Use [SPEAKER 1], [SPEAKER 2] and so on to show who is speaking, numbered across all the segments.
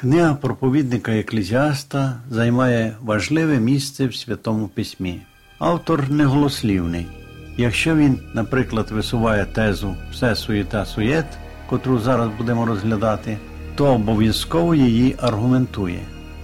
[SPEAKER 1] Книга проповідника Еклезіаста займає важливе місце в Святому Письмі. Автор неголослівний. Якщо він, наприклад, висуває тезу все суєта суєт, котру зараз будемо розглядати, то обов'язково її аргументує.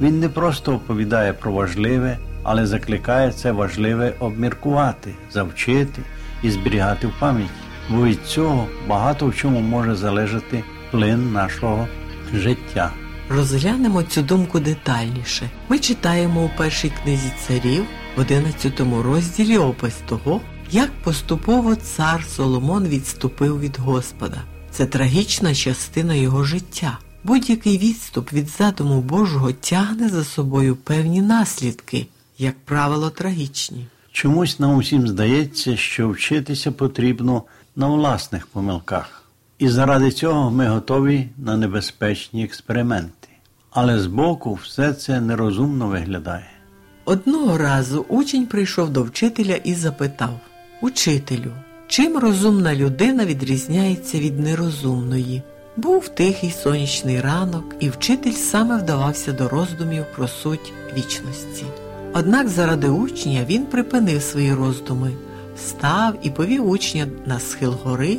[SPEAKER 1] Він не просто оповідає про важливе, але закликає це важливе обміркувати, завчити і зберігати в пам'яті. Бо від цього багато в чому може залежати плин нашого життя.
[SPEAKER 2] Розглянемо цю думку детальніше. Ми читаємо у першій книзі царів в 11 розділі опис того, як поступово цар Соломон відступив від Господа. Це трагічна частина його життя. Будь-який відступ від задуму Божого тягне за собою певні наслідки, як правило, трагічні.
[SPEAKER 1] Чомусь нам усім здається, що вчитися потрібно на власних помилках. І заради цього ми готові на небезпечні експерименти. Але збоку все це нерозумно виглядає.
[SPEAKER 2] Одного разу учень прийшов до вчителя і запитав Учителю, чим розумна людина відрізняється від нерозумної? Був тихий сонячний ранок, і вчитель саме вдавався до роздумів про суть вічності. Однак заради учня він припинив свої роздуми, встав і повів учня на схил гори,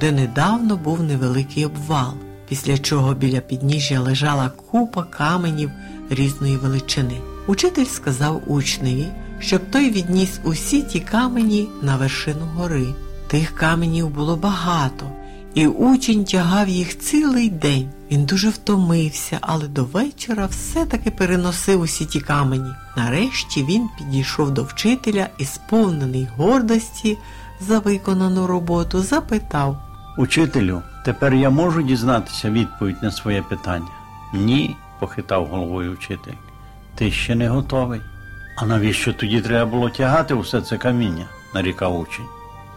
[SPEAKER 2] де недавно був невеликий обвал, після чого біля підніжжя лежала купа каменів різної величини. Учитель сказав учневі, щоб той відніс усі ті камені на вершину гори. Тих каменів було багато, і учень тягав їх цілий день. Він дуже втомився, але до вечора все-таки переносив усі ті камені. Нарешті він підійшов до вчителя і, сповнений гордості за виконану роботу, запитав
[SPEAKER 1] Учителю, тепер я можу дізнатися відповідь на своє питання? Ні, похитав головою вчитель. Ти ще не готовий. А навіщо тоді треба було тягати усе це каміння? нарікав учень.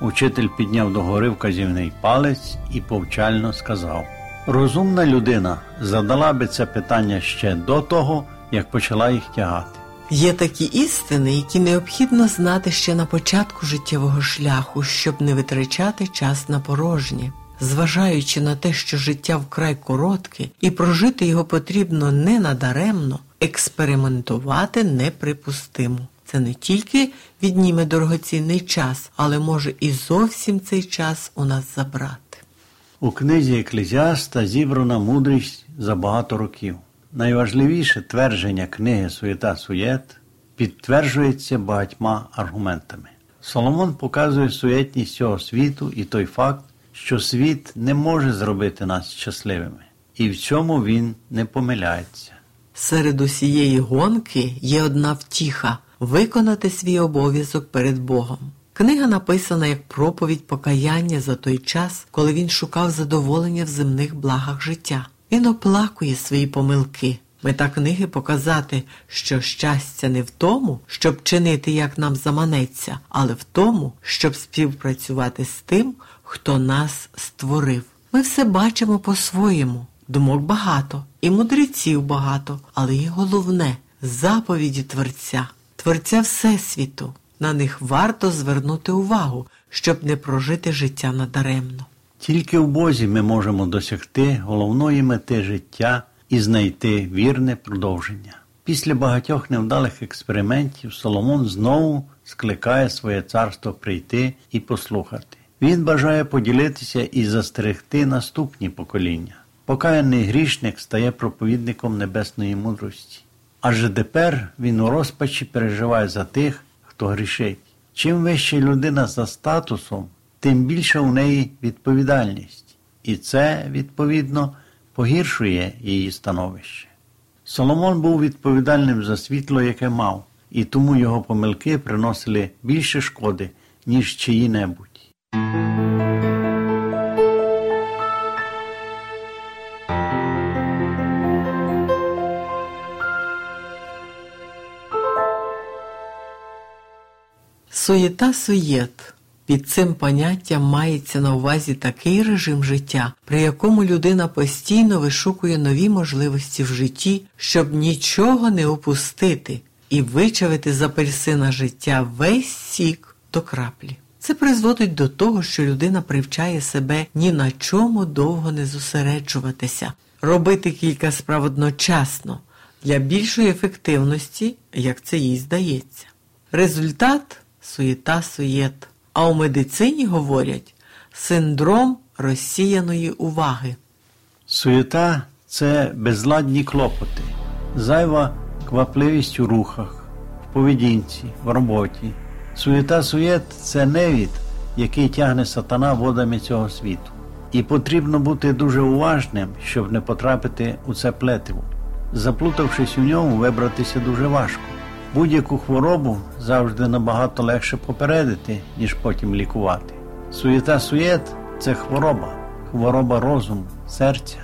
[SPEAKER 1] Учитель підняв догори вказівний палець і повчально сказав: Розумна людина задала би це питання ще до того, як почала їх тягати.
[SPEAKER 2] Є такі істини, які необхідно знати ще на початку життєвого шляху, щоб не витрачати час на порожнє. Зважаючи на те, що життя вкрай коротке, і прожити його потрібно не надаремно, експериментувати неприпустимо. Це не тільки відніме дорогоцінний час, але може і зовсім цей час у нас забрати.
[SPEAKER 1] У книзі Еклезіаста зібрана мудрість за багато років. Найважливіше твердження книги Суєта Суєт підтверджується багатьма аргументами. Соломон показує суєтність цього світу і той факт, що світ не може зробити нас щасливими, і в цьому він не помиляється.
[SPEAKER 2] Серед усієї гонки є одна втіха виконати свій обов'язок перед Богом. Книга написана як проповідь покаяння за той час, коли він шукав задоволення в земних благах життя. Він оплакує свої помилки. Мета книги показати, що щастя не в тому, щоб чинити, як нам заманеться, але в тому, щоб співпрацювати з тим, хто нас створив. Ми все бачимо по-своєму. Думок багато, і мудреців багато, але і головне заповіді Творця, Творця Всесвіту. На них варто звернути увагу, щоб не прожити життя надаремно.
[SPEAKER 1] Тільки в Бозі ми можемо досягти головної мети життя і знайти вірне продовження. Після багатьох невдалих експериментів Соломон знову скликає своє царство прийти і послухати. Він бажає поділитися і застерегти наступні покоління. Покаяний грішник стає проповідником небесної мудрості. Адже тепер він у розпачі переживає за тих, хто грішить. Чим вища людина за статусом, тим більша у неї відповідальність, і це, відповідно, погіршує її становище. Соломон був відповідальним за світло, яке мав, і тому його помилки приносили більше шкоди, ніж чиї-небудь.
[SPEAKER 2] Суєта суєт. Під цим поняттям мається на увазі такий режим життя, при якому людина постійно вишукує нові можливості в житті, щоб нічого не упустити, і вичавити з апельсина життя весь сік до краплі. Це призводить до того, що людина привчає себе ні на чому довго не зосереджуватися, робити кілька справ одночасно для більшої ефективності, як це їй здається. Результат суєта суєт. А у медицині говорять синдром розсіяної уваги.
[SPEAKER 1] Суєта це безладні клопоти, зайва квапливість у рухах, в поведінці, в роботі. Суєта суєт це невід, який тягне сатана водами цього світу. І потрібно бути дуже уважним, щоб не потрапити у це плетиво. Заплутавшись у ньому, вибратися дуже важко. Будь-яку хворобу завжди набагато легше попередити, ніж потім лікувати. Суєта суєт це хвороба, хвороба розуму, серця,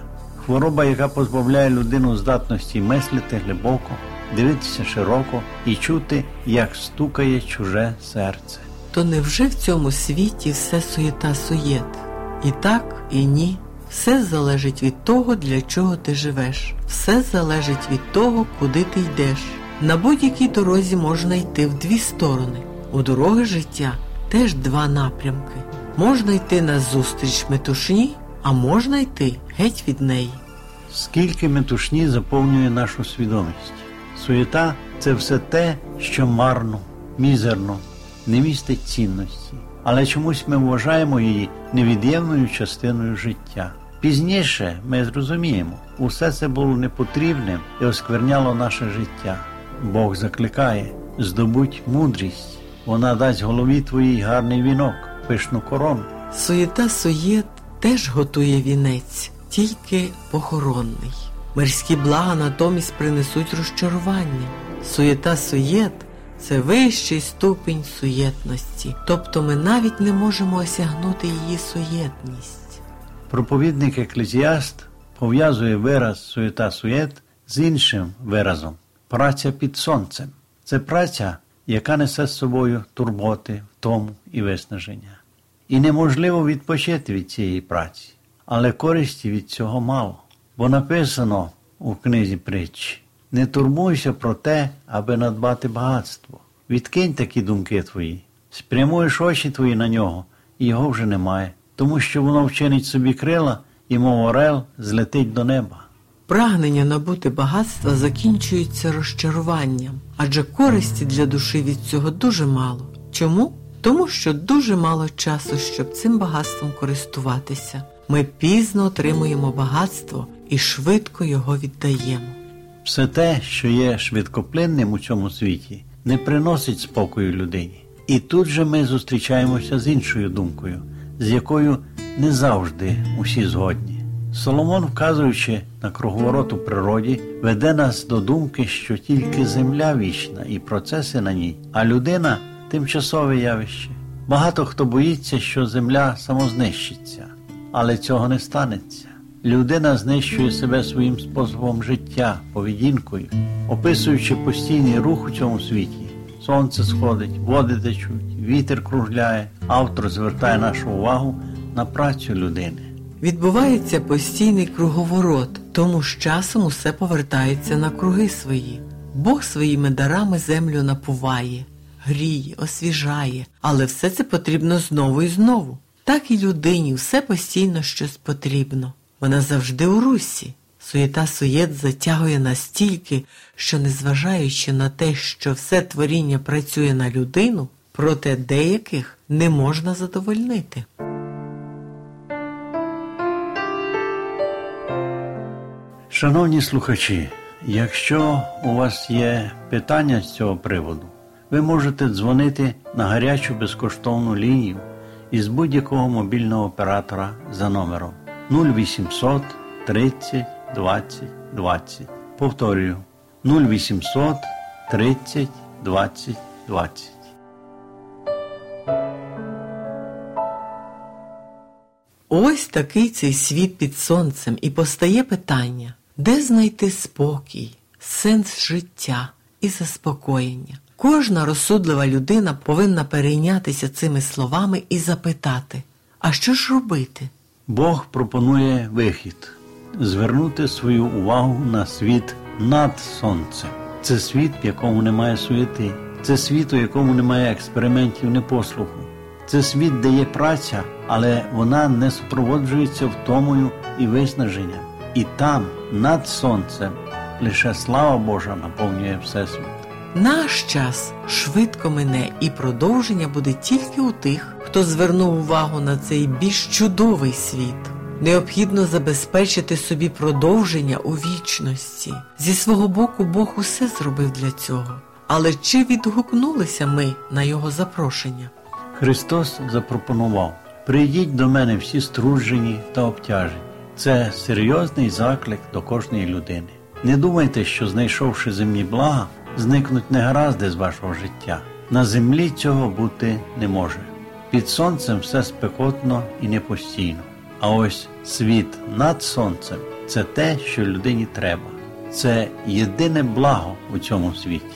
[SPEAKER 1] хвороба, яка позбавляє людину здатності мислити глибоко, дивитися широко і чути, як стукає чуже серце.
[SPEAKER 2] То невже в цьому світі все суєта суєт? І так, і ні. Все залежить від того, для чого ти живеш. Все залежить від того, куди ти йдеш. На будь-якій дорозі можна йти в дві сторони. У дороги життя теж два напрямки. Можна йти на зустріч метушні, а можна йти геть від неї.
[SPEAKER 1] Скільки метушні заповнює нашу свідомість. Суєта це все те, що марно, мізерно, не містить цінності, але чомусь ми вважаємо її невід'ємною частиною життя. Пізніше ми зрозуміємо, усе це було непотрібним і оскверняло наше життя. Бог закликає, здобудь мудрість, вона дасть голові твоїй гарний вінок, пишну корону.
[SPEAKER 2] Суєта суєт теж готує вінець, тільки похоронний. Мирські блага натомість принесуть розчарування. Суєта суєт це вищий ступінь суєтності, тобто ми навіть не можемо осягнути її суєтність.
[SPEAKER 1] Проповідник Еклезіаст пов'язує вираз суєта суєт з іншим виразом праця під сонцем. Це праця, яка несе з собою турботи, втому і виснаження. І неможливо відпочити від цієї праці, але користі від цього мало. Бо написано у книзі притчі не турбуйся про те, аби надбати багатство. Відкинь такі думки твої, спрямуєш очі твої на нього, і його вже немає, тому що воно вчинить собі крила і, мов орел, злетить до неба.
[SPEAKER 2] Прагнення набути багатства закінчується розчаруванням, адже користі для душі від цього дуже мало. Чому? Тому що дуже мало часу, щоб цим багатством користуватися. Ми пізно отримуємо багатство і швидко його віддаємо.
[SPEAKER 1] Все те, що є швидкоплинним у цьому світі, не приносить спокою людині. І тут же ми зустрічаємося з іншою думкою, з якою не завжди усі згодні. Соломон, вказуючи на круговорот у природі, веде нас до думки, що тільки земля вічна і процеси на ній, а людина тимчасове явище. Багато хто боїться, що земля самознищиться, але цього не станеться. Людина знищує себе своїм способом життя, поведінкою, описуючи постійний рух у цьому світі. Сонце сходить, води течуть, вітер кружляє. Автор звертає нашу увагу на працю людини.
[SPEAKER 2] Відбувається постійний круговорот, тому з часом усе повертається на круги свої. Бог своїми дарами землю напуває, гріє, освіжає, але все це потрібно знову і знову. Так і людині все постійно щось потрібно. Вона завжди у русі. Суєта суєт затягує настільки, що, незважаючи на те, що все творіння працює на людину, проте деяких не можна задовольнити.
[SPEAKER 1] Шановні слухачі, якщо у вас є питання з цього приводу, ви можете дзвонити на гарячу безкоштовну лінію із будь-якого мобільного оператора за номером 0800 30 20 20. Повторюю 0800 30 20 20.
[SPEAKER 2] Ось такий цей світ під сонцем, і постає питання, де знайти спокій, сенс життя і заспокоєння. Кожна розсудлива людина повинна перейнятися цими словами і запитати, а що ж робити?
[SPEAKER 1] Бог пропонує вихід звернути свою увагу на світ над сонцем. Це світ, в якому немає суєти. Це світ, у якому немає експериментів непослуху. Це світ, де є праця, але вона не супроводжується втомою і виснаженням. І там, над сонцем, лише слава Божа наповнює Всесвіт.
[SPEAKER 2] Наш час швидко мине, і продовження буде тільки у тих, хто звернув увагу на цей більш чудовий світ. Необхідно забезпечити собі продовження у вічності. Зі свого боку Бог усе зробив для цього. Але чи відгукнулися ми на його запрошення?
[SPEAKER 1] Христос запропонував: прийдіть до мене всі струджені та обтяжені. Це серйозний заклик до кожної людини. Не думайте, що знайшовши земні блага, зникнуть негаразди з вашого життя. На землі цього бути не може. Під сонцем все спекотно і непостійно. А ось світ над сонцем це те, що людині треба. Це єдине благо у цьому світі.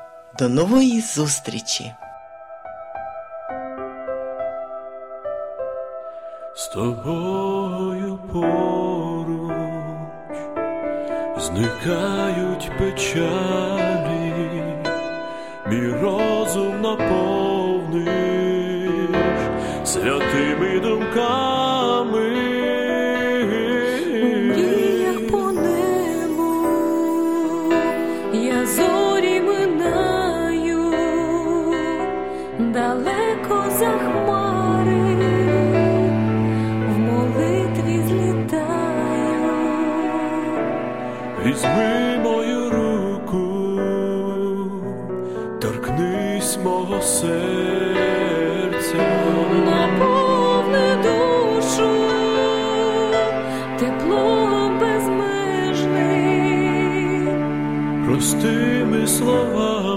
[SPEAKER 2] До нової зустрічі!
[SPEAKER 3] З тобою поруч зникають печалі, мій розум наповниш святими думками. Простими словами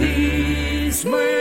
[SPEAKER 3] These.